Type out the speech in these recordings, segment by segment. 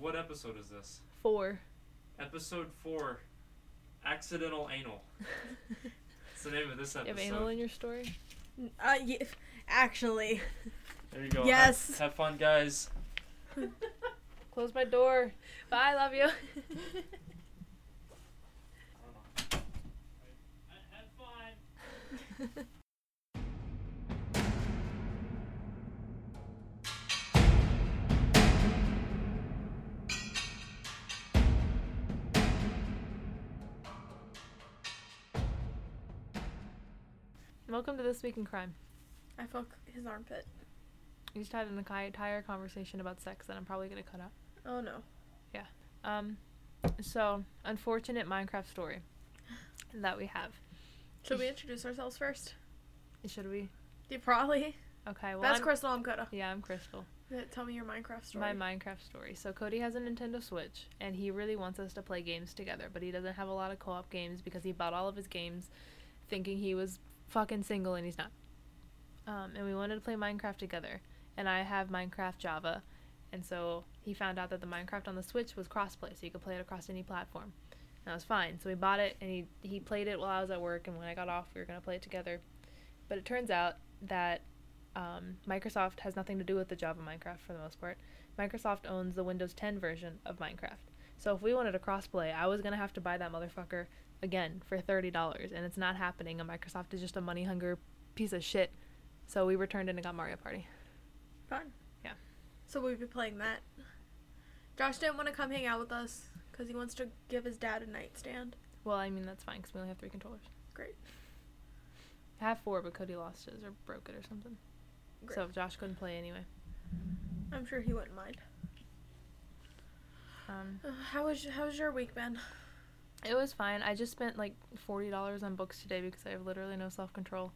What episode is this? Four. Episode four. Accidental anal. That's the name of this episode. You have anal in your story? Uh, yeah, actually, There you go. Yes. Have, have fun, guys. Close my door. Bye, love you. Have fun. Welcome to This Week in Crime. I fuck his armpit. We just had an entire conversation about sex that I'm probably going to cut out. Oh no. Yeah. Um, so, unfortunate Minecraft story that we have. Should we introduce ourselves first? Should we? You probably. Okay, well, That's I'm, Crystal. I'm Coda. yeah, I'm Crystal. Uh, Tell me your Minecraft story. My Minecraft story. So Cody has a Nintendo Switch, and he really wants us to play games together, but he doesn't have a lot of co-op games because he bought all of his games thinking he was fucking single, and he's not. Um, and we wanted to play Minecraft together, and I have Minecraft Java, and so he found out that the Minecraft on the Switch was crossplay, so you could play it across any platform. And that was fine. So we bought it, and he he played it while I was at work, and when I got off, we were gonna play it together. But it turns out that um, Microsoft has nothing to do with the Java Minecraft for the most part. Microsoft owns the Windows 10 version of Minecraft. So if we wanted to crossplay, I was gonna have to buy that motherfucker again for thirty dollars, and it's not happening. And Microsoft is just a money hunger piece of shit. So we returned and got Mario Party. Fun. Yeah. So we'll be playing that. Josh didn't want to come hang out with us because he wants to give his dad a nightstand. Well, I mean that's fine because we only have three controllers. Great. I have four, but Cody lost his or broke it or something. Great. So Josh couldn't play anyway. I'm sure he wouldn't mind. Um, Uh, how was how was your week been? It was fine. I just spent like forty dollars on books today because I have literally no self control.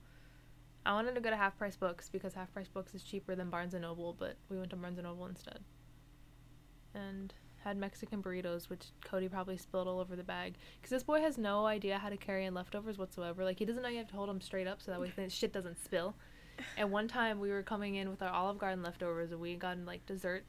I wanted to go to Half Price Books because Half Price Books is cheaper than Barnes and Noble, but we went to Barnes and Noble instead. And had Mexican burritos, which Cody probably spilled all over the bag. Because this boy has no idea how to carry in leftovers whatsoever. Like he doesn't know you have to hold them straight up so that way th- shit doesn't spill. And one time we were coming in with our Olive Garden leftovers and we had gotten like dessert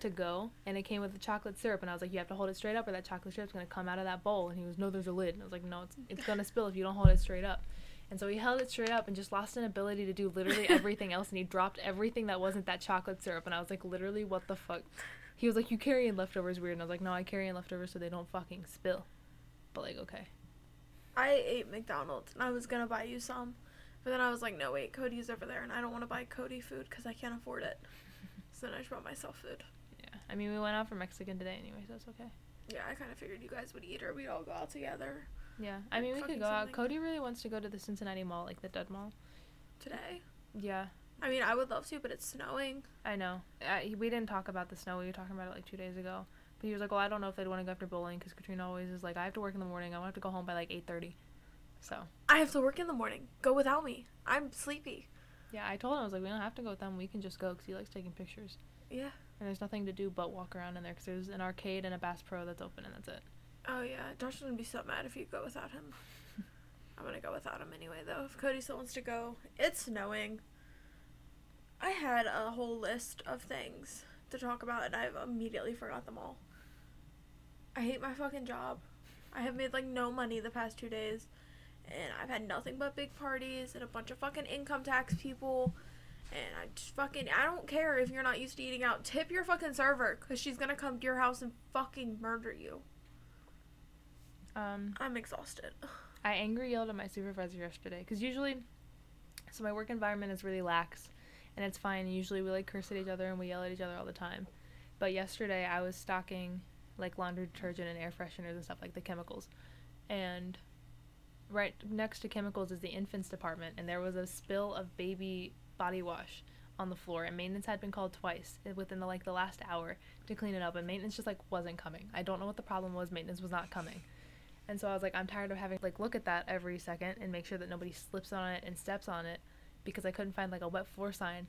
to go and it came with the chocolate syrup and I was like, You have to hold it straight up or that chocolate syrup's gonna come out of that bowl and he was, No, there's a lid and I was like, No, it's it's gonna spill if you don't hold it straight up. And so he held it straight up and just lost an ability to do literally everything else and he dropped everything that wasn't that chocolate syrup and I was like, literally what the fuck? He was like, You carry in leftovers weird and I was like, No, I carry in leftovers so they don't fucking spill. But like, okay. I ate McDonald's and I was gonna buy you some, but then I was like, no wait, Cody's over there and I don't want to buy Cody food because I can't afford it. So then I just bought myself food. I mean we went out for Mexican today anyway, so it's okay. Yeah, I kind of figured you guys would eat or we'd all go out together Yeah. I mean we could go out. Cody really wants to go to the Cincinnati Mall, like the Dud Mall. today. Yeah. I mean, I would love to, but it's snowing. I know. I, we didn't talk about the snow. We were talking about it like two days ago. But he was like, "Well, I don't know if they'd want to go after bowling because Katrina always is like, I have to work in the morning. I want to have to go home by like 8:30." So I have to work in the morning. Go without me. I'm sleepy. yeah, I told him I was like, we don't have to go with them. We can just go because he likes taking pictures. Yeah. And there's nothing to do but walk around in there because there's an arcade and a Bass Pro that's open and that's it. Oh yeah, Josh is gonna be so mad if you go without him. I'm gonna go without him anyway, though. If Cody still wants to go, it's snowing. I had a whole list of things to talk about, and I've immediately forgot them all. I hate my fucking job. I have made like no money the past two days, and I've had nothing but big parties and a bunch of fucking income tax people. And I just fucking I don't care if you're not used to eating out. Tip your fucking server, cause she's gonna come to your house and fucking murder you. Um, I'm exhausted. I angry yelled at my supervisor yesterday because usually, so my work environment is really lax, and it's fine. Usually we like curse at each other and we yell at each other all the time, but yesterday I was stocking like laundry detergent and air fresheners and stuff like the chemicals, and right next to chemicals is the infants department, and there was a spill of baby body wash on the floor, and maintenance had been called twice eh, within the like the last hour to clean it up, and maintenance just like wasn't coming. I don't know what the problem was. Maintenance was not coming. And so I was like, I'm tired of having like look at that every second and make sure that nobody slips on it and steps on it because I couldn't find like a wet floor sign.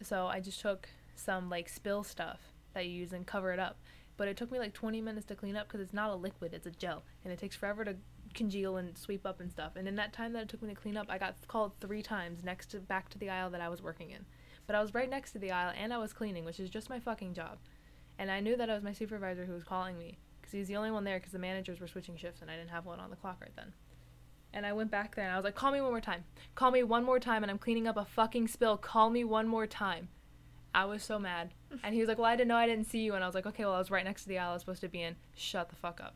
So I just took some like spill stuff that you use and cover it up. But it took me like 20 minutes to clean up because it's not a liquid, it's a gel, and it takes forever to congeal and sweep up and stuff. And in that time that it took me to clean up, I got called three times next to back to the aisle that I was working in. But I was right next to the aisle and I was cleaning, which is just my fucking job. And I knew that it was my supervisor who was calling me because he's the only one there because the managers were switching shifts and I didn't have one on the clock right then. And I went back there and I was like, call me one more time. Call me one more time and I'm cleaning up a fucking spill. Call me one more time. I was so mad. And he was like, well, I didn't know I didn't see you. And I was like, okay, well, I was right next to the aisle I was supposed to be in. Shut the fuck up.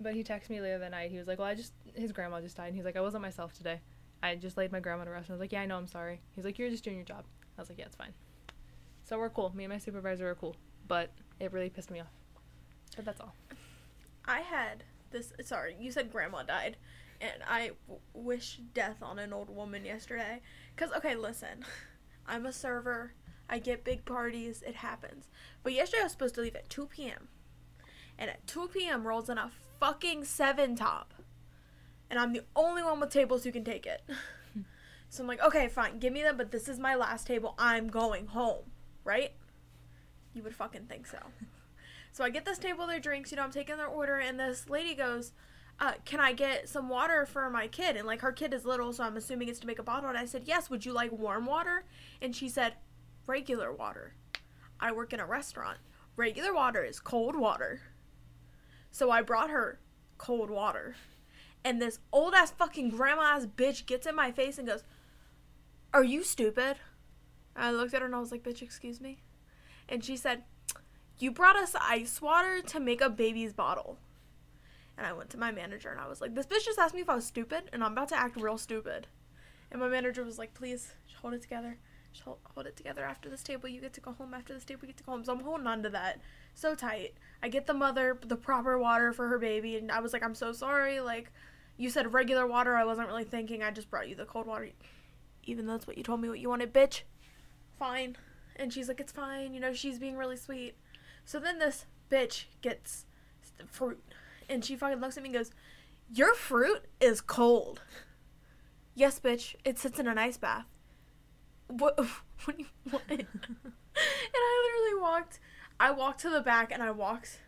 But he texted me later that night. He was like, well, I just, his grandma just died. And he's like, I wasn't myself today. I just laid my grandma to rest. And I was like, yeah, I know, I'm sorry. He's like, you're just doing your job. I was like, yeah, it's fine. So we're cool. Me and my supervisor are cool. But it really pissed me off. But that's all. I had this. Sorry, you said grandma died, and I w- wish death on an old woman yesterday. Cause okay, listen, I'm a server. I get big parties. It happens. But yesterday I was supposed to leave at 2 p.m. And at 2 p.m. rolls in a fucking seven top, and I'm the only one with tables who can take it. so I'm like, okay, fine, give me them. But this is my last table. I'm going home, right? You would fucking think so. So I get this table their drinks, you know, I'm taking their order, and this lady goes, uh, Can I get some water for my kid? And like her kid is little, so I'm assuming it's to make a bottle. And I said, Yes, would you like warm water? And she said, Regular water. I work in a restaurant. Regular water is cold water. So I brought her cold water. And this old ass fucking grandma ass bitch gets in my face and goes, Are you stupid? I looked at her and I was like, Bitch, excuse me? And she said, you brought us ice water to make a baby's bottle. And I went to my manager and I was like, this bitch just asked me if I was stupid and I'm about to act real stupid. And my manager was like, please hold it together. Hold, hold it together after this table. You get to go home. After this table, you get to go home. So I'm holding on to that so tight. I get the mother the proper water for her baby. And I was like, I'm so sorry. Like, you said regular water. I wasn't really thinking. I just brought you the cold water. Even though that's what you told me what you wanted, bitch. Fine. And she's like, it's fine. You know, she's being really sweet. So then this bitch gets fruit, and she fucking looks at me and goes, "Your fruit is cold." Yes, bitch. It sits in an ice bath. What? What do you want? and I literally walked. I walked to the back, and I walked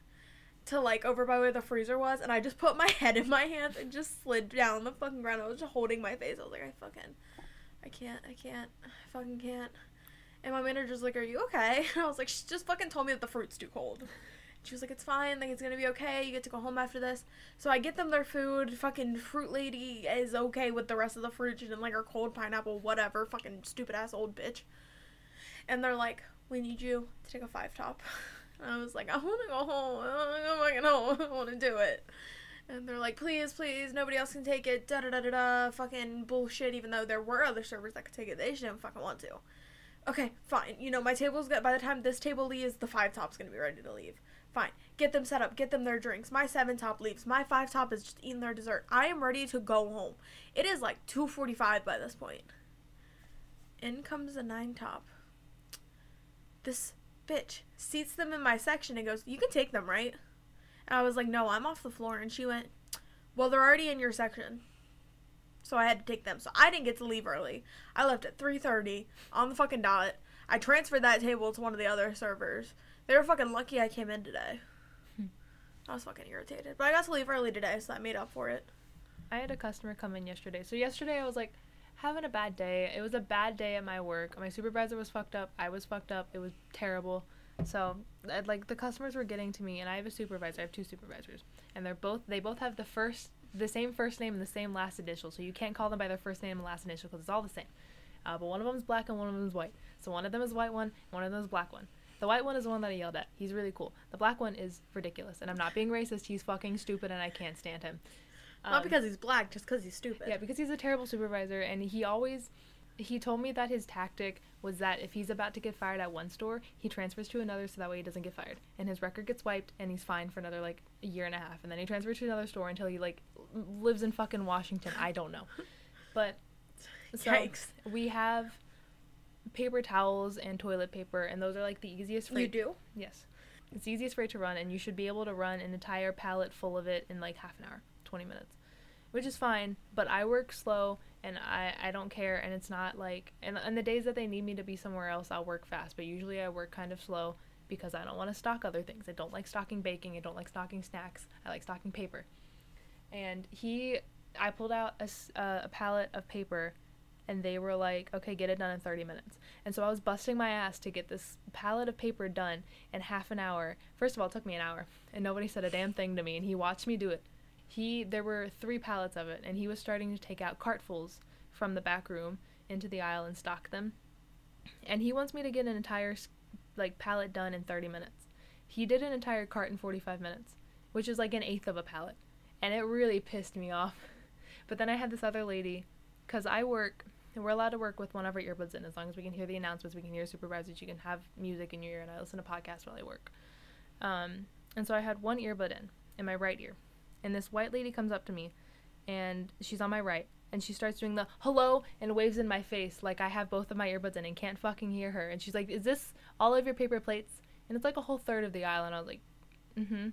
to like over by where the freezer was, and I just put my head in my hands and just slid down on the fucking ground. I was just holding my face. I was like, I fucking, I can't, I can't, I fucking can't. And my manager's like, Are you okay? And I was like, She just fucking told me that the fruit's too cold. She was like, It's fine. Like, it's gonna be okay. You get to go home after this. So I get them their food. Fucking fruit lady is okay with the rest of the fruit. She didn't like her cold pineapple, whatever. Fucking stupid ass old bitch. And they're like, We need you to take a five top. And I was like, I wanna go home. I wanna go home. I wanna do it. And they're like, please, please, nobody else can take it. Da da da da da. Fucking bullshit. Even though there were other servers that could take it, they didn't fucking want to okay, fine. You know, my table's got by the time this table leaves, the five top's gonna be ready to leave. Fine. Get them set up, get them their drinks. My seven top leaves. My five top is just eating their dessert. I am ready to go home. It is like two forty five by this point. In comes the nine top. This bitch seats them in my section and goes, You can take them, right? And I was like, No, I'm off the floor. And she went, Well, they're already in your section so I had to take them. So I didn't get to leave early. I left at 3:30 on the fucking dot. I transferred that table to one of the other servers. They were fucking lucky I came in today. Hmm. I was fucking irritated, but I got to leave early today, so that made up for it. I had a customer come in yesterday. So yesterday I was like having a bad day. It was a bad day at my work. My supervisor was fucked up. I was fucked up. It was terrible. So, like the customers were getting to me, and I have a supervisor. I have two supervisors, and they're both they both have the first the same first name and the same last initial. So you can't call them by their first name and last initial because it's all the same. Uh, but one of them is black and one of them is white. So one of them is white one, one of them is black one. The white one is the one that I yelled at. He's really cool. The black one is ridiculous, and I'm not being racist. He's fucking stupid, and I can't stand him. Um, not because he's black, just because he's stupid. Yeah, because he's a terrible supervisor, and he always he told me that his tactic was that if he's about to get fired at one store, he transfers to another so that way he doesn't get fired. And his record gets wiped and he's fine for another like a year and a half. And then he transfers to another store until he like lives in fucking Washington. I don't know. But so Yikes. we have paper towels and toilet paper and those are like the easiest for You do? Yes. It's the easiest way to run and you should be able to run an entire pallet full of it in like half an hour, 20 minutes. Which is fine, but I work slow and I, I don't care and it's not like and, and the days that they need me to be somewhere else I'll work fast but usually I work kind of slow because I don't want to stock other things I don't like stocking baking I don't like stocking snacks I like stocking paper and he I pulled out a, uh, a pallet of paper and they were like, okay, get it done in 30 minutes. And so I was busting my ass to get this pallet of paper done in half an hour. First of all, it took me an hour, and nobody said a damn thing to me, and he watched me do it. He there were three pallets of it, and he was starting to take out cartfuls from the back room into the aisle and stock them. And he wants me to get an entire like pallet done in 30 minutes. He did an entire cart in 45 minutes, which is like an eighth of a pallet. And it really pissed me off. But then I had this other lady, because I work, we're allowed to work with one of our earbuds in as long as we can hear the announcements, we can hear supervisors, you can have music in your ear, and I listen to podcasts while I work. Um, and so I had one earbud in, in my right ear. And this white lady comes up to me, and she's on my right, and she starts doing the hello and waves in my face like I have both of my earbuds in and can't fucking hear her. And she's like, Is this all of your paper plates? And it's like a whole third of the aisle. And I was like, Mm hmm.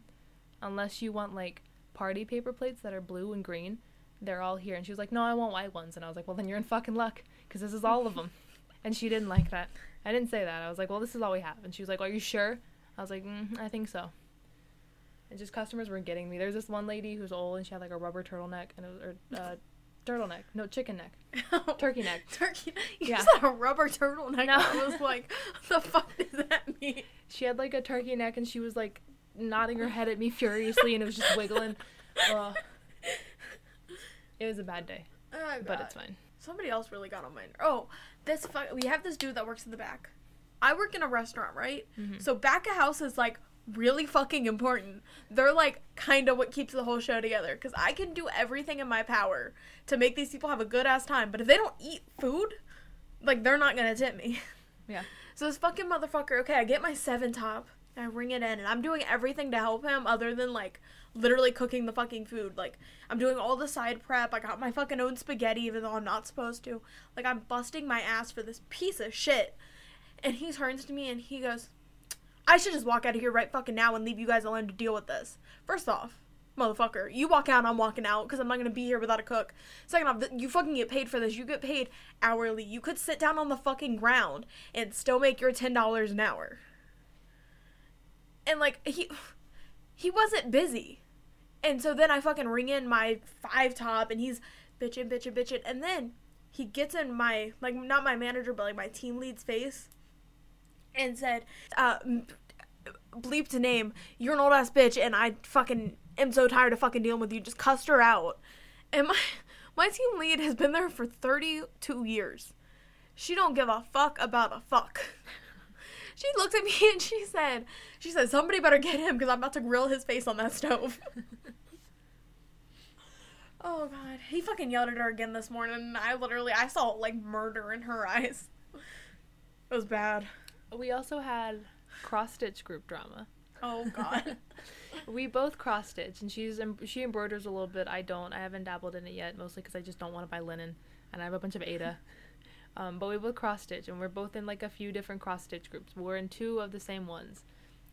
Unless you want like party paper plates that are blue and green they're all here. And she was like, no, I want white ones. And I was like, well, then you're in fucking luck because this is all of them. and she didn't like that. I didn't say that. I was like, well, this is all we have. And she was like, are you sure? I was like, mm, I think so. And just customers were getting me. There's this one lady who's old and she had like a rubber turtleneck and it was, or, uh, turtleneck. No, chicken neck. Turkey neck. Turkey. You Yeah. said a rubber turtleneck. No. I was like, what the fuck does that mean? She had like a turkey neck and she was like nodding her head at me furiously and it was just wiggling. Ugh. It was a bad day, Oh, but it's fine. Somebody else really got on my. Oh, this fu- we have this dude that works in the back. I work in a restaurant, right? Mhm. So back of house is like really fucking important. They're like kind of what keeps the whole show together because I can do everything in my power to make these people have a good ass time. But if they don't eat food, like they're not gonna tip me. Yeah. So this fucking motherfucker. Okay, I get my seven top. I ring it in, and I'm doing everything to help him, other than like literally cooking the fucking food. Like I'm doing all the side prep. I got my fucking own spaghetti, even though I'm not supposed to. Like I'm busting my ass for this piece of shit. And he turns to me and he goes, "I should just walk out of here right fucking now and leave you guys alone to deal with this." First off, motherfucker, you walk out, I'm walking out because I'm not gonna be here without a cook. Second off, you fucking get paid for this. You get paid hourly. You could sit down on the fucking ground and still make your ten dollars an hour. And like he, he wasn't busy, and so then I fucking ring in my five top, and he's bitching, bitching, bitching, and then he gets in my like not my manager, but like my team lead's face, and said, uh, bleeped name. You're an old ass bitch, and I fucking am so tired of fucking dealing with you. Just cussed her out. And my my team lead has been there for 32 years. She don't give a fuck about a fuck. She looked at me and she said, she said, somebody better get him because I'm about to grill his face on that stove. oh god. He fucking yelled at her again this morning and I literally I saw like murder in her eyes. It was bad. We also had cross stitch group drama. Oh god. We both cross stitch, and she's em- she embroiders a little bit. I don't. I haven't dabbled in it yet, mostly because I just don't want to buy linen, and I have a bunch of Aida. Um, but we both cross stitch, and we're both in like a few different cross stitch groups. We're in two of the same ones,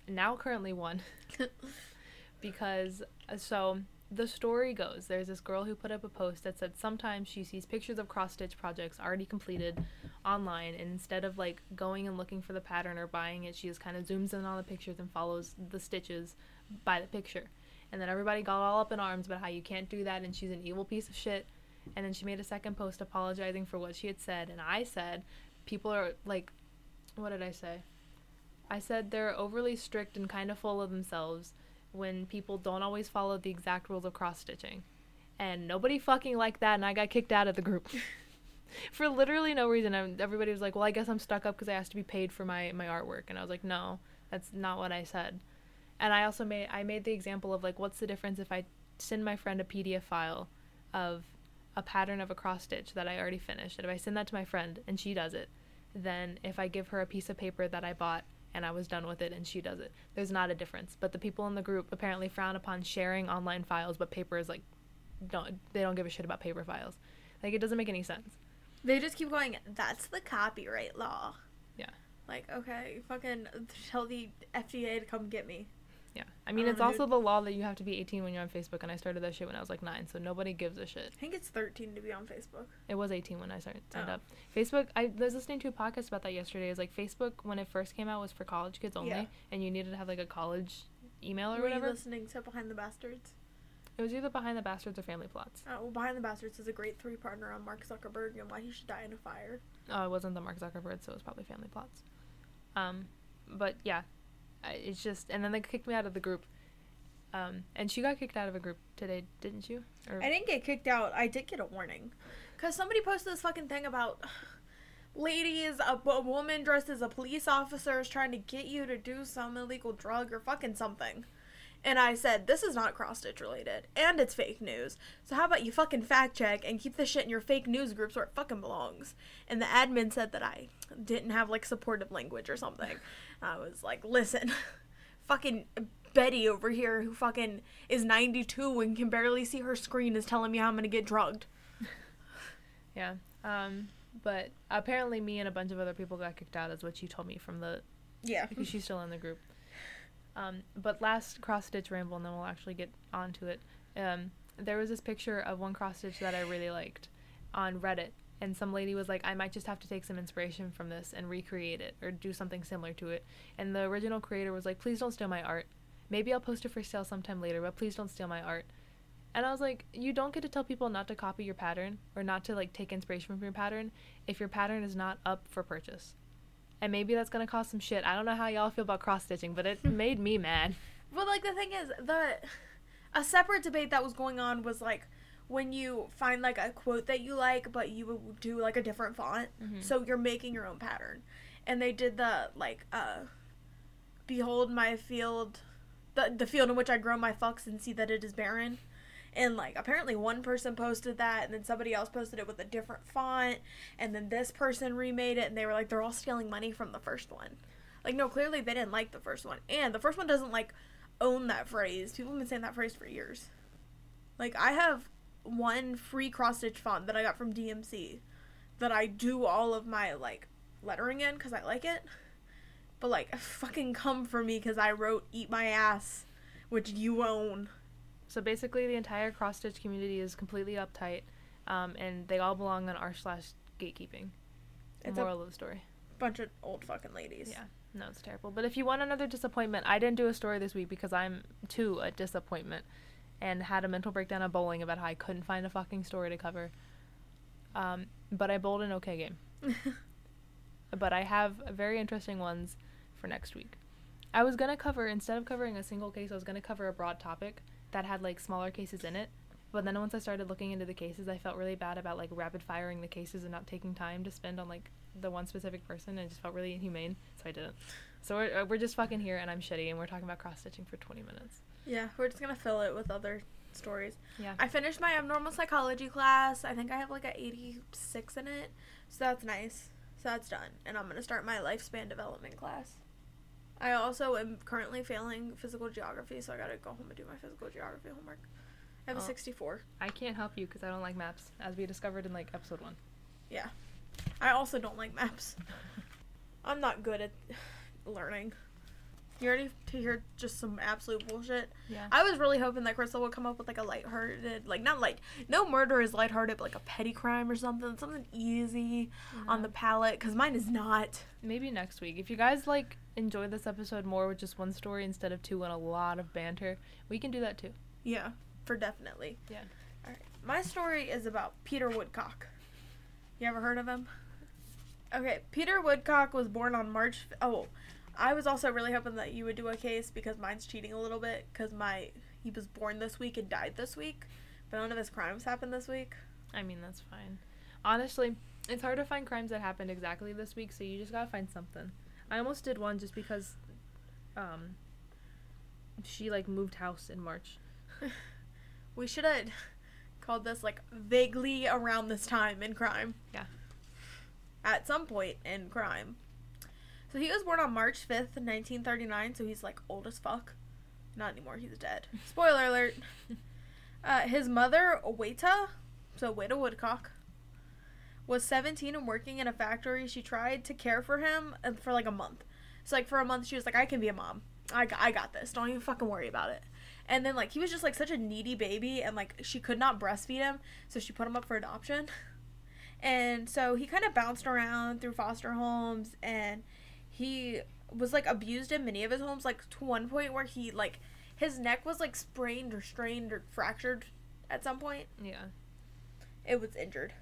now currently one, because uh, so the story goes there's this girl who put up a post that said sometimes she sees pictures of cross stitch projects already completed online and instead of like going and looking for the pattern or buying it she just kind of zooms in on the pictures and follows the stitches by the picture. And then everybody got all up in arms about how you can't do that and she's an evil piece of shit and then she made a second post apologizing for what she had said. And i said people are like what did i say? I said they're overly strict and kind of full of themselves when people don't always follow the exact rules of cross stitching. And nobody fucking liked that and i got kicked out of the group. For literally no reason. And everybody was like well i guess i'm stuck up because i asked to be paid for my my artwork. And i was like no that's not what i said. And i also made i made the example of like what's the difference if i send my friend a pdf file of a pattern of a cross stitch that i already finished and if i send that to my friend and she does it then if i give her a piece of paper that i bought and I was done with it and she does it. There's not a difference. But the people in the group apparently frown upon sharing online files, but paper is like don't they don't give a shit about paper files. Like it doesn't make any sense. They just keep going, that's the copyright law. Yeah. Like, okay, fucking tell the FDA to come get me. Yeah. I mean I it's know, also the law that you have to be 18 when you're on Facebook and I started that shit when I was like 9, so nobody gives a shit. I think it's 13 to be on Facebook. It was 18 when I started signed Oh. up. Facebook I was listening to a podcast about that yesterday. Is like Facebook when it first came out was for college kids only Yeah. and you needed to have like a college email or Were whatever. you listening to Behind the Bastards? It was either Behind the Bastards or Family Plots. Uh, well, Behind the Bastards is a great three partner on Mark Zuckerberg and why he should die in a fire. Oh, it wasn't the Mark Zuckerberg, so it was probably Family Plots. Um, but yeah, it's just, and then they kicked me out of the group. Um, and she got kicked out of a group today, didn't you? Or I didn't get kicked out. I did get a warning. Because somebody posted this fucking thing about ladies, a, a woman dressed as a police officer is trying to get you to do some illegal drug or fucking something. And I said, this is not cross stitch related. And it's fake news. So how about you fucking fact check and keep this shit in your fake news groups where it fucking belongs? And the admin said that I didn't have like supportive language or something. I was like, listen, fucking Betty over here who fucking is 92 and can barely see her screen is telling me how I'm gonna get drugged. yeah. Um, but apparently, me and a bunch of other people got kicked out, is what she told me from the Yeah. because she's still in the group. Um, but last cross stitch ramble, and then we'll actually get onto it. Um, there was this picture of one cross stitch that I really liked on Reddit, and some lady was like, "I might just have to take some inspiration from this and recreate it or do something similar to it." And the original creator was like, "Please don't steal my art. Maybe I'll post it for sale sometime later, but please don't steal my art." And I was like, "You don't get to tell people not to copy your pattern or not to like take inspiration from your pattern if your pattern is not up for purchase." And maybe that's gonna cause some shit. I don't know how y'all feel about cross stitching, but it made me mad. But like the thing is, the a separate debate that was going on was like when you find like a quote that you like, but you would do like a different font, Mhm. so you're making your own pattern. And they did the like, uh, behold my field, the the field in which I grow my fucks and see that it is barren. And like apparently one person posted that, and then somebody else posted it with a different font, and then this person remade it, and they were like, they're all stealing money from the first one. Like no, clearly they didn't like the first one, and the first one doesn't like own that phrase. People have been saying that phrase for years. Like I have one free cross stitch font that I got from DMC that I do all of my like lettering in because I like it. But like fucking come for me because I wrote "eat my ass," which you own. So basically, the entire cross stitch community is completely uptight, um, and they all belong on r slash gatekeeping. It's Moral of the story. bunch of old fucking ladies. Yeah. No, it's terrible. But if you want another disappointment, I didn't do a story this week because I'm too a disappointment, and had a mental breakdown at bowling about how I couldn't find a fucking story to cover. Um, but I bowled an okay game. but I have very interesting ones for next week. I was gonna cover instead of covering a single case, I was gonna cover a broad topic that had like smaller cases in it. But then once I started looking into the cases, I felt really bad about like rapid firing the cases and not taking time to spend on like the one specific person. And just felt really inhumane, so I didn't. So we're, uh, we're just fucking here, and I'm shitty, and we're talking about cross stitching for 20 minutes. Yeah, we're just gonna fill it with other stories. Yeah. I finished my abnormal psychology class. I think I have like a 86 in it. So that's nice. So that's done. And I'm to start my lifespan development class. I also am currently failing physical geography, so I got to go home and do my physical geography homework. I have a Oh. 64. I can't help you because I don't like maps, as we discovered in like episode one. Yeah. I also don't like maps. I'm not good at learning. You ready to hear just some absolute bullshit? Yeah. I was really hoping that Crystal would come up with like a lighthearted, like not like no murder is lighthearted, but like a petty crime or something, something easy on the palate, because mine is not. Maybe next week. If you guys like enjoy this episode more with just one story instead of two and a lot of banter, we can do that too. Yeah, for definitely. Yeah. All right, my story is about Peter Woodcock. You ever heard of him? Okay, Peter Woodcock was born on March. Oh, I was also really hoping that you would do a case because mine's cheating a little bit because my he was born this week and died this week, but none of his crimes happened this week. I mean, that's fine. Honestly, it's hard to find crimes that happened exactly this week, so you just gotta find something. I almost did one just because, um, she like moved house in March. We should have called this like vaguely around this time in crime. Yeah. At some point in crime. So he was born on March 5th, 1939, so he's like old as fuck. Not anymore, he's dead. Spoiler alert. Uh, his mother, Weta, so Weta Woodcock, was 17 and working in a factory. She tried to care for him uh, for like a month. So, like, for a month, she was like, I can be a mom. I, I got this. Don't even fucking worry about it. And then, like, he was just like such a needy baby, and like, she could not breastfeed him, so she put him up for adoption. And so he kind of bounced around through foster homes, and he was like abused in many of his homes, like to one point where he like his neck was like sprained or strained or fractured at some point. Yeah. It was injured.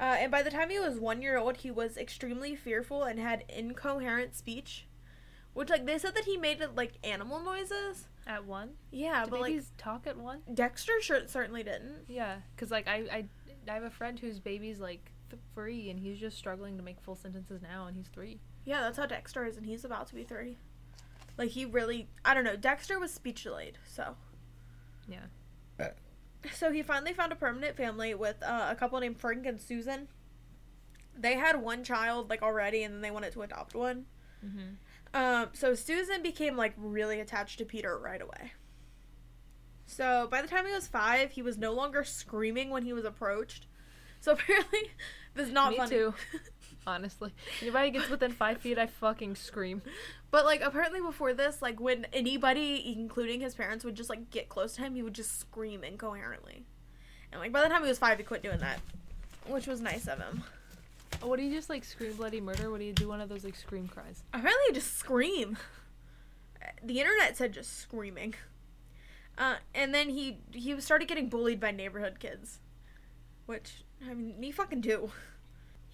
Uh, and by the time he was one year old, he was extremely fearful and had incoherent speech, which like they said that he made like animal noises. At one? Yeah, Do but like talk at one? Dexter sure, certainly didn't. Yeah, because like I, I I have a friend whose baby's like th- three and he's just struggling to make full sentences now and he's three. Yeah, that's how Dexter is, and he's about to be three. Like he really, I don't know. Dexter was speech delayed, so. Yeah. So he finally found a permanent family with uh, a couple named Frank and Susan. They had one child like already, and then they wanted to adopt one. Mm-hmm. Um, so Susan became like really attached to Peter right away. So by the time he was five, he was no longer screaming when he was approached. So apparently, this is not Me funny. too. Honestly, anybody gets within five feet, I fucking scream. But like apparently before this, like when anybody, including his parents, would just like get close to him, he would just scream incoherently. And like by the time he was five, he quit doing that, which was nice of him. What do you just like scream bloody murder? What do you do one of those like scream cries? Apparently, he just scream. The internet said just screaming. Uh, and then he he started getting bullied by neighborhood kids, which I mean me fucking do.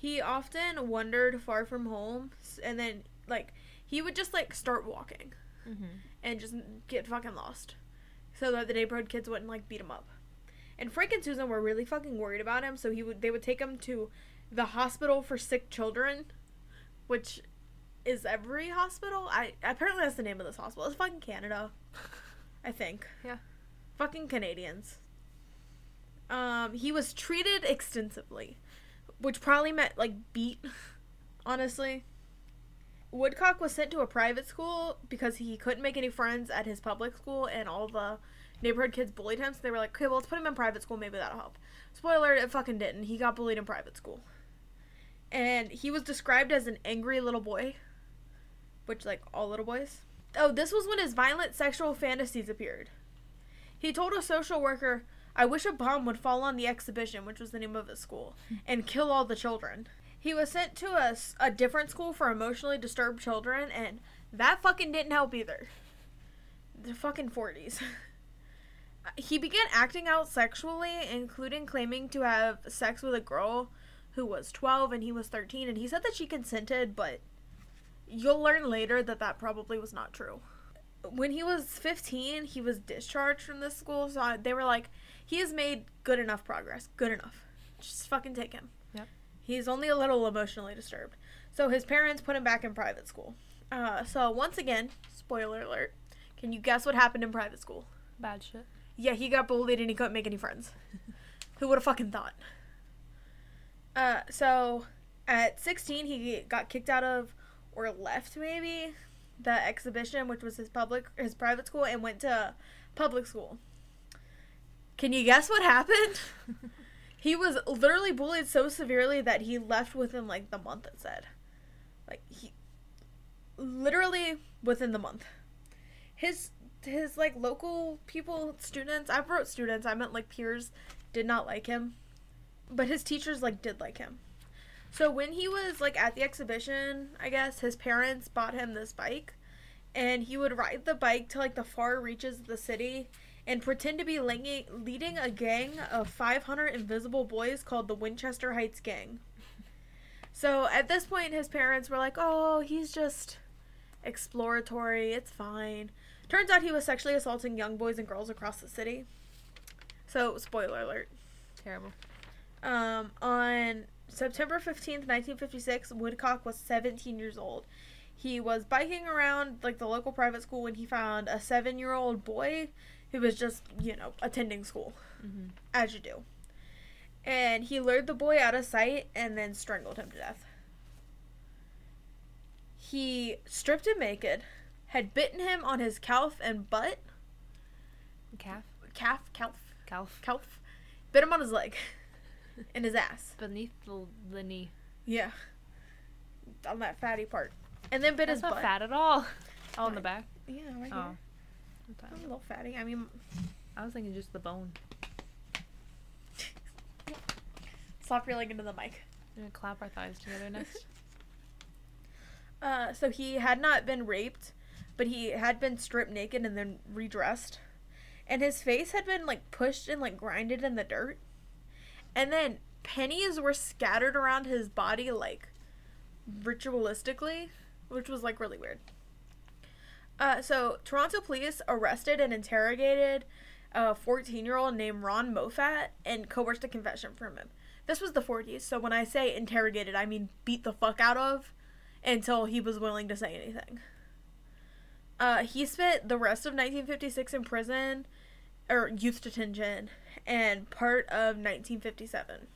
He often wandered far from home, and then like he would just like start walking. Mm-hmm. and just get fucking lost so that the neighborhood kids wouldn't like beat him up and frank and susan were really fucking worried about him so he would they would take him to the hospital for sick children which is every hospital i apparently that's the name of this hospital it's fucking canada i think Yeah. fucking canadians um he was treated extensively which probably meant like beat honestly Woodcock was sent to a private school because he couldn't make any friends at his public school, and all the neighborhood kids bullied him. So they were like, "Okay, well, let's put him in private school. Maybe that'll help." Spoiler: It fucking didn't. He got bullied in private school, and he was described as an angry little boy, which like all little boys. Oh, this was when his violent sexual fantasies appeared. He told a social worker, "I wish a bomb would fall on the exhibition, which was the name of his school, and kill all the children." He was sent to a different school for emotionally disturbed children, and that fucking didn't help either. The fucking 40s. he began acting out sexually, including claiming to have sex with a girl who was 12 and he was 13, and he said that she consented, but you'll learn later that that probably was not true. When he was 15, he was discharged from this school, so I, they were like, he has made good enough progress. Good enough. Just fucking take him. Yep. He's only a little emotionally disturbed. So his parents put him back in private school. Uh, so once again, spoiler alert, can you guess what happened in private school? Bad shit. Yeah, he got bullied and he couldn't make any friends. Who would have fucking thought? Uh, so at 16, he got kicked out of or left maybe the exhibition, which was his public his private school, and went to public school. Can you guess what happened? he was literally bullied so severely that he left within like the month. It said, like he literally within the month. His his like local people, students. I wrote students. I meant like peers. Did not like him, but his teachers like did like him. So when he was like at the exhibition, I guess his parents bought him this bike, and he would ride the bike to like the far reaches of the city and pretend to be leading, a gang of 500 invisible boys called the Winchester Heights Gang. So at this point, his parents were like, "Oh, he's just exploratory. It's fine." Turns out he was sexually assaulting young boys and girls across the city. So, spoiler alert. Terrible. Um, on September 15th, 1956, Woodcock was 17 years old. He was biking around like the local private school when he found a 7-year-old boy who was just, you know, attending school Mm-hmm. as you do. And he lured the boy out of sight and then strangled him to death. He stripped him naked, had bitten him on his calf and butt, Calf. calf, calf, Calf. calf, bit him on his leg and his ass. Beneath the, the knee. Yeah. On that fatty part. And then bit That's his not butt. fat at all. Oh, in the back. Yeah, right Oh. Here. I'm a little fatty. I mean, I was thinking just the bone. slap your leg into the mic. We're gonna clap our thighs together next. Uh, so he had not been raped, but he had been stripped naked and then redressed. And his face had been like pushed and like grinded in the dirt. And then pennies were scattered around his body like ritualistically, which was like really weird. Uh, so Toronto police arrested and interrogated a 14 year old named Ron Moffat and coerced a confession from him. This was the 40s, so when I say interrogated, I mean beat the fuck out of until he was willing to say anything. Uh, he spent the rest of 1956 in prison or youth detention and part of 1957.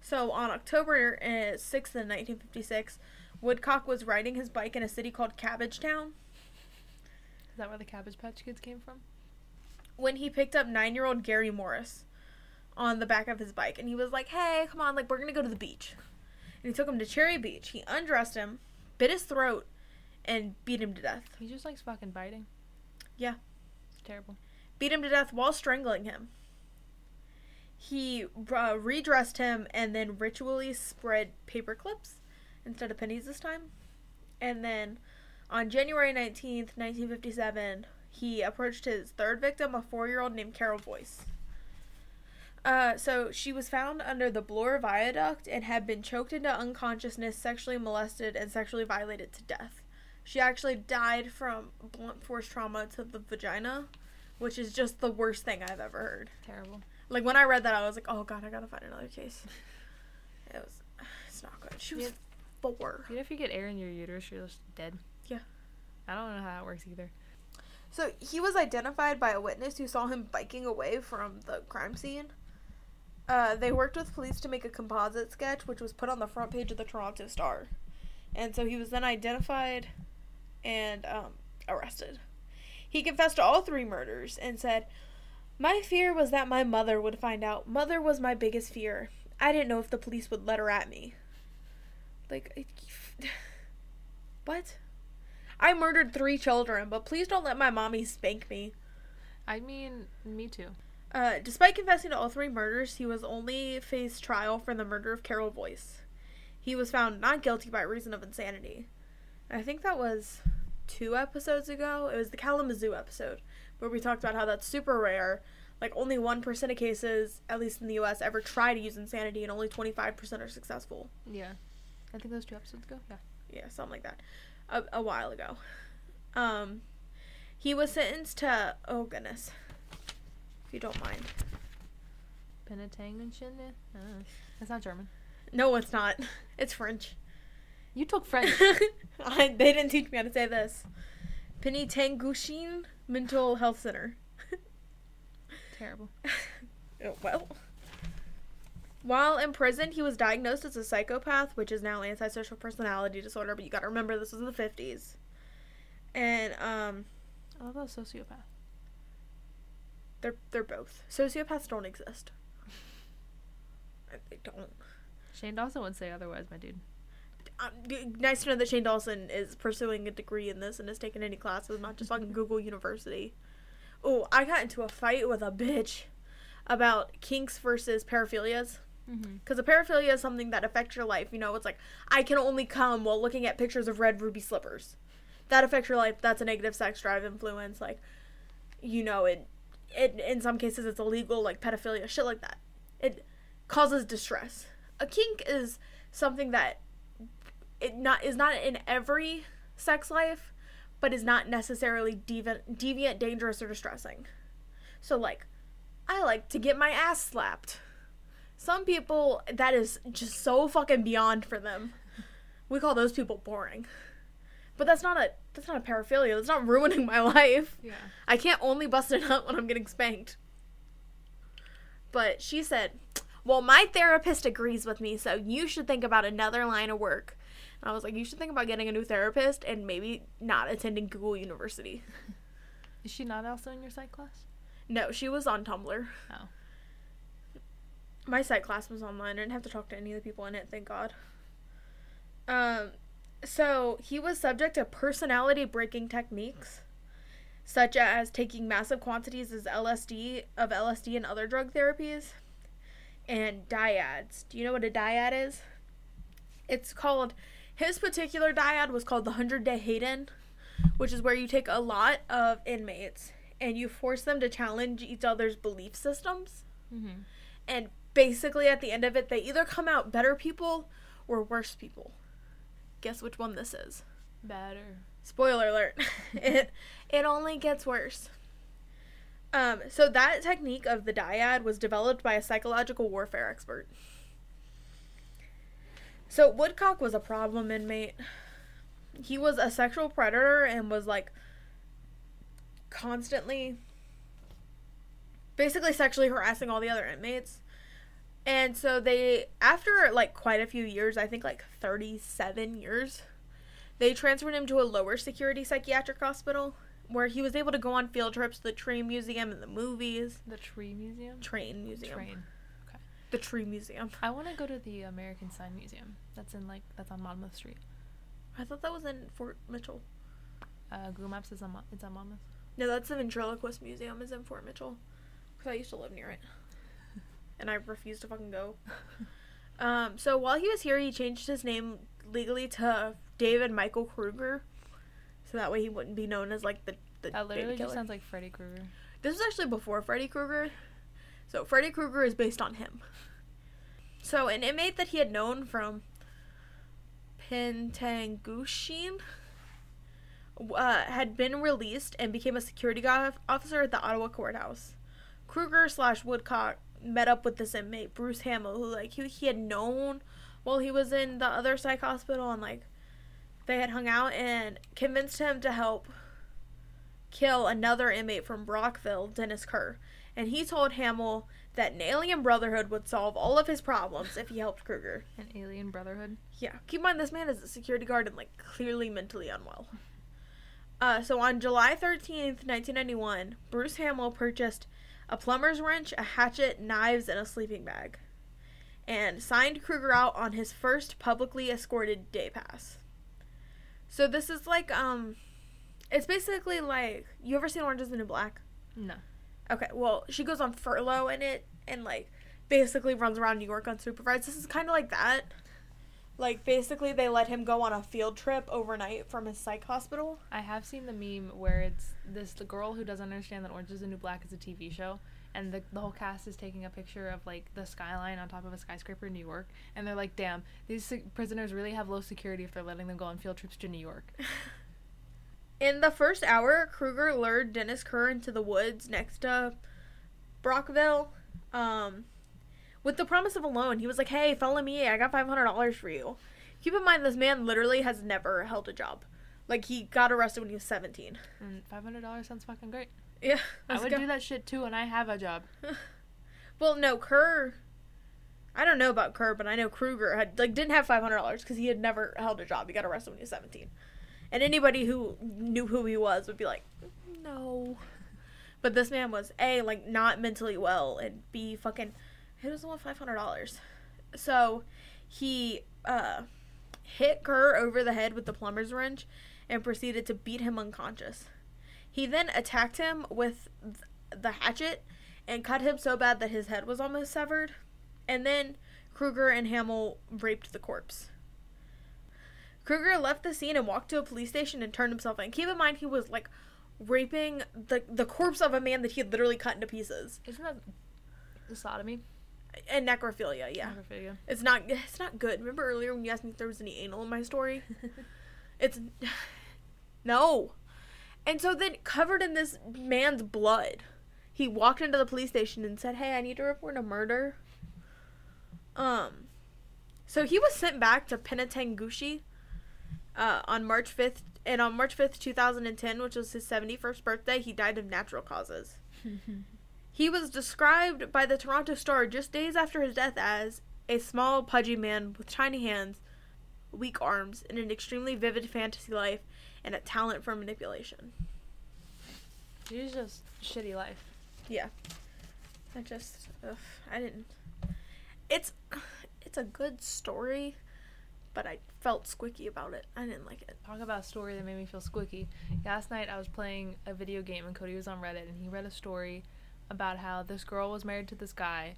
So on October uh, 6th, in 1956, Woodcock was riding his bike in a city called Cabbagetown Is that where the Cabbage Patch Kids came from? when he picked up nine year old Gary Morris on the back of his bike. And he was like, hey, come on, like, we're to go to the beach. And he took him to Cherry Beach. He undressed him, bit his throat, and beat him to death. He just likes fucking biting. Yeah. It's terrible. Beat him to death while strangling him. He uh, redressed him and then ritually spread paper clips instead of pennies this time. And then on January 19th, 1957, he approached his third victim, a four year old named Carole Voyce. Uh, so she was found under the Bloor Viaduct and had been choked into unconsciousness, sexually molested, and sexually violated to death. She actually died from blunt force trauma to the vagina, which is just the worst thing I've ever heard. Terrible. Like when I read that, I was like, "Oh God, I gotta find another case." It was, it's not good. She was four. You know, if you get air in your uterus, you're just dead. I don't know how that works either. So he was identified by a witness who saw him biking away from the crime scene. Uh, they worked with police to make a composite sketch, which was put on the front page of the Toronto Star. And so he was then identified and um, arrested. He confessed to all three murders and said, My fear was that my mother would find out. Mother was my biggest fear. I didn't know if the police would let her at me. Like, what? I murdered three children, but please don't let my mommy spank me. I mean, me too. Uh, despite confessing to all three murders, he was only faced trial for the murder of Carole Voyce. He was found not guilty by reason of insanity. I think that was two episodes ago. It was the Kalamazoo episode where we talked about how that's super rare. Like only one percent of cases, at least in the U.S., ever try to use insanity, and only twenty five percent are successful. Yeah. I think those two episodes ago. Yeah. yeah, something like that, a, a while ago. Um, he was sentenced to oh goodness, if you don't mind. Penitentiary? Uh, that's not German. No, it's not. It's French. You took French. I, they didn't teach me how to say this. Penitangushin Mental Health Center. Terrible. Oh, well. While in prison, he was diagnosed as a psychopath, which is now antisocial personality disorder, but you gotta remember this was in the 50s. And, um, I love that sociopath. they're, they're both. Sociopaths don't exist. They don't. Shane Dawson would say otherwise, my dude. Um, nice to know that Shane Dawson is pursuing a degree in this and has taken any classes, not just fucking Google University. Oh, I got into a fight with a bitch about kinks versus paraphilias. Mm-hmm. Because a paraphilia is something that affects your life. You know, it's like, I can only come while looking at pictures of red ruby slippers. That affects your life. That's a negative sex drive influence. Like, you know, it, it in some cases it's illegal, like pedophilia, shit like that. It causes distress. A kink is something that it not is not in every sex life, but is not necessarily deviant, deviant, dangerous, or distressing. So, like, I like to get my ass slapped. Some people, that is just so fucking beyond for them. We call those people boring. But that's not a that's not a paraphilia. That's not ruining my life. Yeah. I can't only bust it up when I'm getting spanked. But she said, Well, my therapist agrees with me, so you should think about another line of work. And I was like, You should think about getting a new therapist and maybe not attending Google University. Is she not also in your psych class? No, she was on Tumblr. Oh. My psych class was online. I didn't have to talk to any of the people in it, thank God. Um, so he was subject to personality breaking techniques, such as taking massive quantities of LSD of LSD and other drug therapies, and dyads. Do you know what a dyad is? It's called. His particular dyad was called the Hundred Day Hayden, which is where you take a lot of inmates and you force them to challenge each other's belief systems. Mm-hmm. And basically, at the end of it, they either come out better people or worse people. Guess which one this is? Better. Spoiler alert. it it only gets worse. Um, so that technique of the dyad was developed by a psychological warfare expert. So Woodcock was a problem inmate. He was a sexual predator and was like constantly basically sexually harassing all the other inmates. And so they after like quite a few years, I think like 37 years, they transferred him to a lower security psychiatric hospital where he was able to go on field trips to the Tree Museum and the movies. The Tree Museum. Train Museum. Train. Okay. The Tree Museum. I want to go to the American Sign Museum. That's in like that's on Monmouth Street. I thought that was in Fort Mitchell. Uh, Google Maps is on it's on Monmouth. No, that's the Ventriloquist Museum is in Fort Mitchell. Because I used to live near it. And I refused to fucking go. Um, so while he was here, he changed his name legally to David Michael Krueger. So that way he wouldn't be known as like the, the That literally just sounds like Freddy Krueger. This was actually before Freddy Krueger. So Freddy Krueger is based on him. So an inmate that he had known from Penetanguishene uh, had been released and became a security officer at the Ottawa courthouse. Krueger slash Woodcock met up with this inmate, Bruce Hamill, who like he, he had known while he was in the other psych hospital and like they had hung out and convinced him to help kill another inmate from Brockville, Dennis Kerr. And he told Hamill that an alien brotherhood would solve all of his problems if he helped Krueger. An alien brotherhood. Yeah, keep in mind this man is a security guard and like clearly mentally unwell. Uh, so on July 13th, 1991, Bruce Hamill purchased a plumber's wrench, a hatchet, knives, and a sleeping bag, and signed Krueger out on his first publicly escorted day pass. So this is like um, it's basically like you ever seen Orange Is the New Black? No. Okay, well, she goes on furlough in it and like basically runs around New York unsupervised. This is kind of like that. Like basically they let him go on a field trip overnight from his psych hospital. I have seen the meme where it's this the girl who doesn't understand that Orange is the New Black is a TV show, and the, the whole cast is taking a picture of like the skyline on top of a skyscraper in New York, and they're like, "Damn, these se- prisoners really have low security if they're letting them go on field trips to New York." In the first hour, Krueger lured Dennis Kerr into the woods next to Brockville, um, with the promise of a loan. He was like, "Hey, follow me. I got five hundred dollars for you." Keep in mind, this man literally has never held a job. Like he got arrested when he was seventeen. And five hundred dollars sounds fucking great. Yeah, I would go. do that shit too, and I have a job. Well, no, Kerr. I don't know about Kerr, but I know Krueger had like didn't have five hundred dollars because he had never held a job. He got arrested when he was seventeen, and anybody who knew who he was would be like, no. But this man was a like not mentally well, and b fucking he doesn't want five hundred dollars. So he uh hit Kerr over the head with the plumber's wrench and proceeded to beat him unconscious. He then attacked him with the hatchet and cut him so bad that his head was almost severed. And then Krueger and Hamill raped the corpse. Krueger left the scene and walked to a police station and turned himself in. Keep in mind he was like raping the the corpse of a man that he had literally cut into pieces. Isn't that sodomy? And necrophilia, yeah. Necrophilia. It's not it's not good. Remember earlier when you asked me if there was any anal in my story? It's no. And so then covered in this man's blood, he walked into the police station and said, "Hey, I need to report a murder." Um so he was sent back to Penetanguishene uh, on March 5th and on March 5th, 2010, which was his 71st birthday, he died of natural causes. He was described by the Toronto Star just days after his death as a small, pudgy man with tiny hands, weak arms, and an extremely vivid fantasy life, and a talent for manipulation. It's just shitty life. Yeah. I just, ugh, I didn't. It's, it's a good story, but I felt squicky about it. I didn't like it. Talk about a story that made me feel squicky. Last night I was playing a video game and Cody was on Reddit and he read a story about how this girl was married to this guy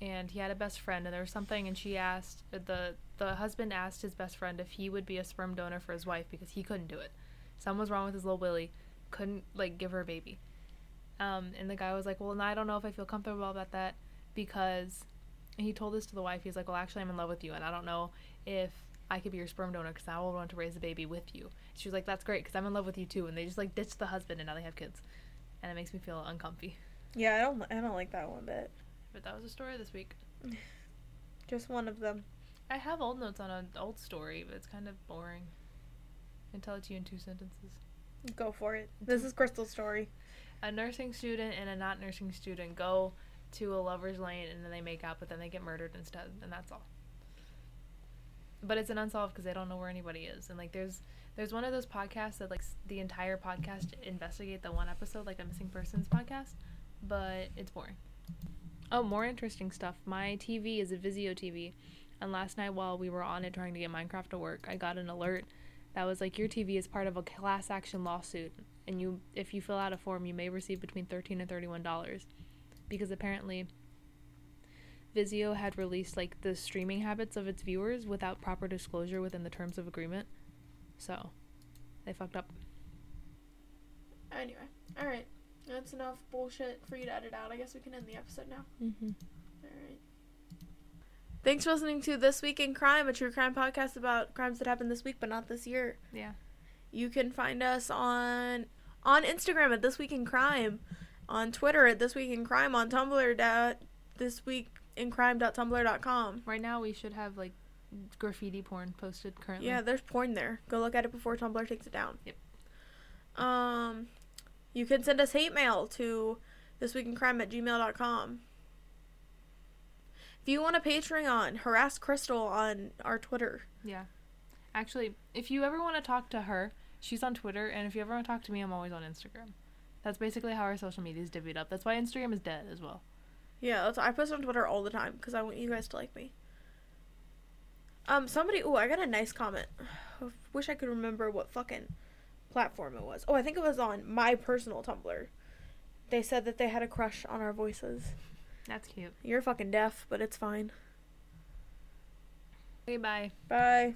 and he had a best friend and there was something and she asked the the husband asked his best friend if he would be a sperm donor for his wife because he couldn't do it. Something was wrong with his little Willie. Couldn't like give her a baby. Um, and the guy was like, "Well, I don't know if I feel comfortable about that because." He told this to the wife. He's like, "Well, actually, I'm in love with you, and I don't know if I could be your sperm donor because I will want to raise a baby with you." She was like, "That's great because I'm in love with you too." And they just like ditched the husband, and now they have kids, and it makes me feel uncomfy. Yeah, I don't. I don't like that one bit. But that was a story this week. Just one of them. I have old notes on an old story, but it's kind of boring. I can tell it to you in two sentences. Go for it. This is Crystal's story. A nursing student and a not nursing student go to a lover's lane and then they make out, but then they get murdered instead, and that's all. But it's an unsolved because they don't know where anybody is, and like there's there's one of those podcasts that like the entire podcast investigate the one episode, like a missing persons podcast, but it's boring. Oh, more interesting stuff. My TV is a Vizio TV, and last night while we were on it trying to get Minecraft to work, I got an alert that was like your TV is part of a class action lawsuit, and you if you fill out a form, you may receive between thirteen and thirty one dollars, because apparently. Vizio had released like the streaming habits of its viewers without proper disclosure within the terms of agreement. So, they fucked up. Anyway, all right. That's enough bullshit for you to edit out. I guess we can end the episode now. Mm-hmm. All right. Thanks for listening to This Week in Crime, a true crime podcast about crimes that happened this week but not this year. Yeah. You can find us on on Instagram at This Week in Crime, on Twitter at This Week in Crime, on Tumblr at This Week in Crime.tumblr.com. Right now, we should have like graffiti porn posted currently. Yeah, there's porn there. Go look at it before Tumblr takes it down. Yep. Um, you can send us hate mail to thisweekincrime at gmail.com. If you want a Patreon, harass Crystal on our Twitter. Yeah. Actually, if you ever want to talk to her, she's on Twitter, and if you ever want to talk to me, I'm always on Instagram. That's basically how our social media is divvied up. That's why Instagram is dead as well. Yeah, that's, I post on Twitter all the time because I want you guys to like me. Um, somebody, oh, I got a nice comment. Wish I could remember what fucking platform it was. Oh, I think it was on my personal Tumblr. They said that they had a crush on our voices. That's cute. You're fucking deaf, but it's fine. Okay, bye. Bye.